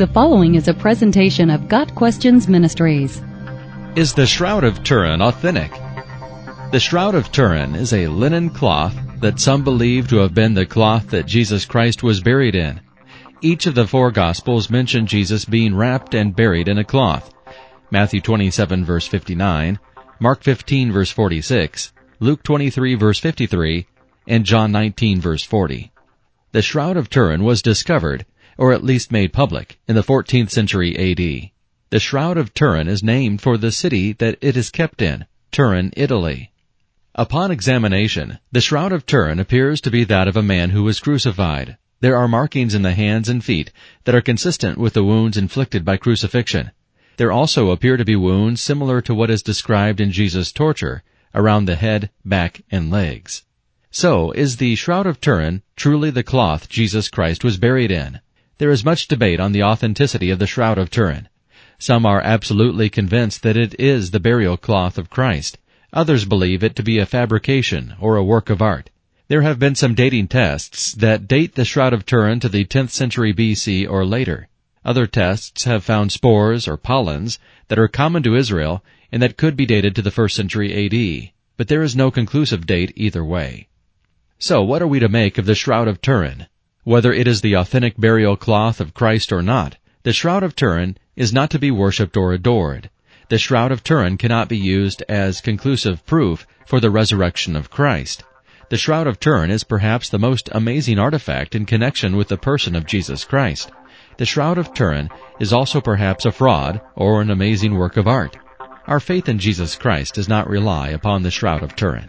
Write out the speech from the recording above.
The following is a presentation of Got Questions Ministries. Is the Shroud of Turin authentic? The Shroud of Turin is a linen cloth that some believe to have been the cloth that Jesus Christ was buried in. Each of the four Gospels mention Jesus being wrapped and buried in a cloth. Matthew 27 verse 59, Mark 15 verse 46, Luke 23 verse 53, and John 19 verse 40. The Shroud of Turin was discovered or at least made public, in the 14th century AD. The Shroud of Turin is named for the city that it is kept in, Turin, Italy. Upon examination, the Shroud of Turin appears to be that of a man who was crucified. There are markings in the hands and feet that are consistent with the wounds inflicted by crucifixion. There also appear to be wounds similar to what is described in Jesus' torture around the head, back, and legs. So, is the Shroud of Turin truly the cloth Jesus Christ was buried in? There is much debate on the authenticity of the Shroud of Turin. Some are absolutely convinced that it is the burial cloth of Christ. Others believe it to be a fabrication or a work of art. There have been some dating tests that date the Shroud of Turin to the 10th century BC or later. Other tests have found spores or pollens that are common to Israel and that could be dated to the 1st century AD, but there is no conclusive date either way. So what are we to make of the Shroud of Turin? Whether it is the authentic burial cloth of Christ or not, the Shroud of Turin is not to be worshipped or adored. The Shroud of Turin cannot be used as conclusive proof for the resurrection of Christ. The Shroud of Turin is perhaps the most amazing artifact in connection with the person of Jesus Christ. The Shroud of Turin is also perhaps a fraud or an amazing work of art. Our faith in Jesus Christ does not rely upon the Shroud of Turin.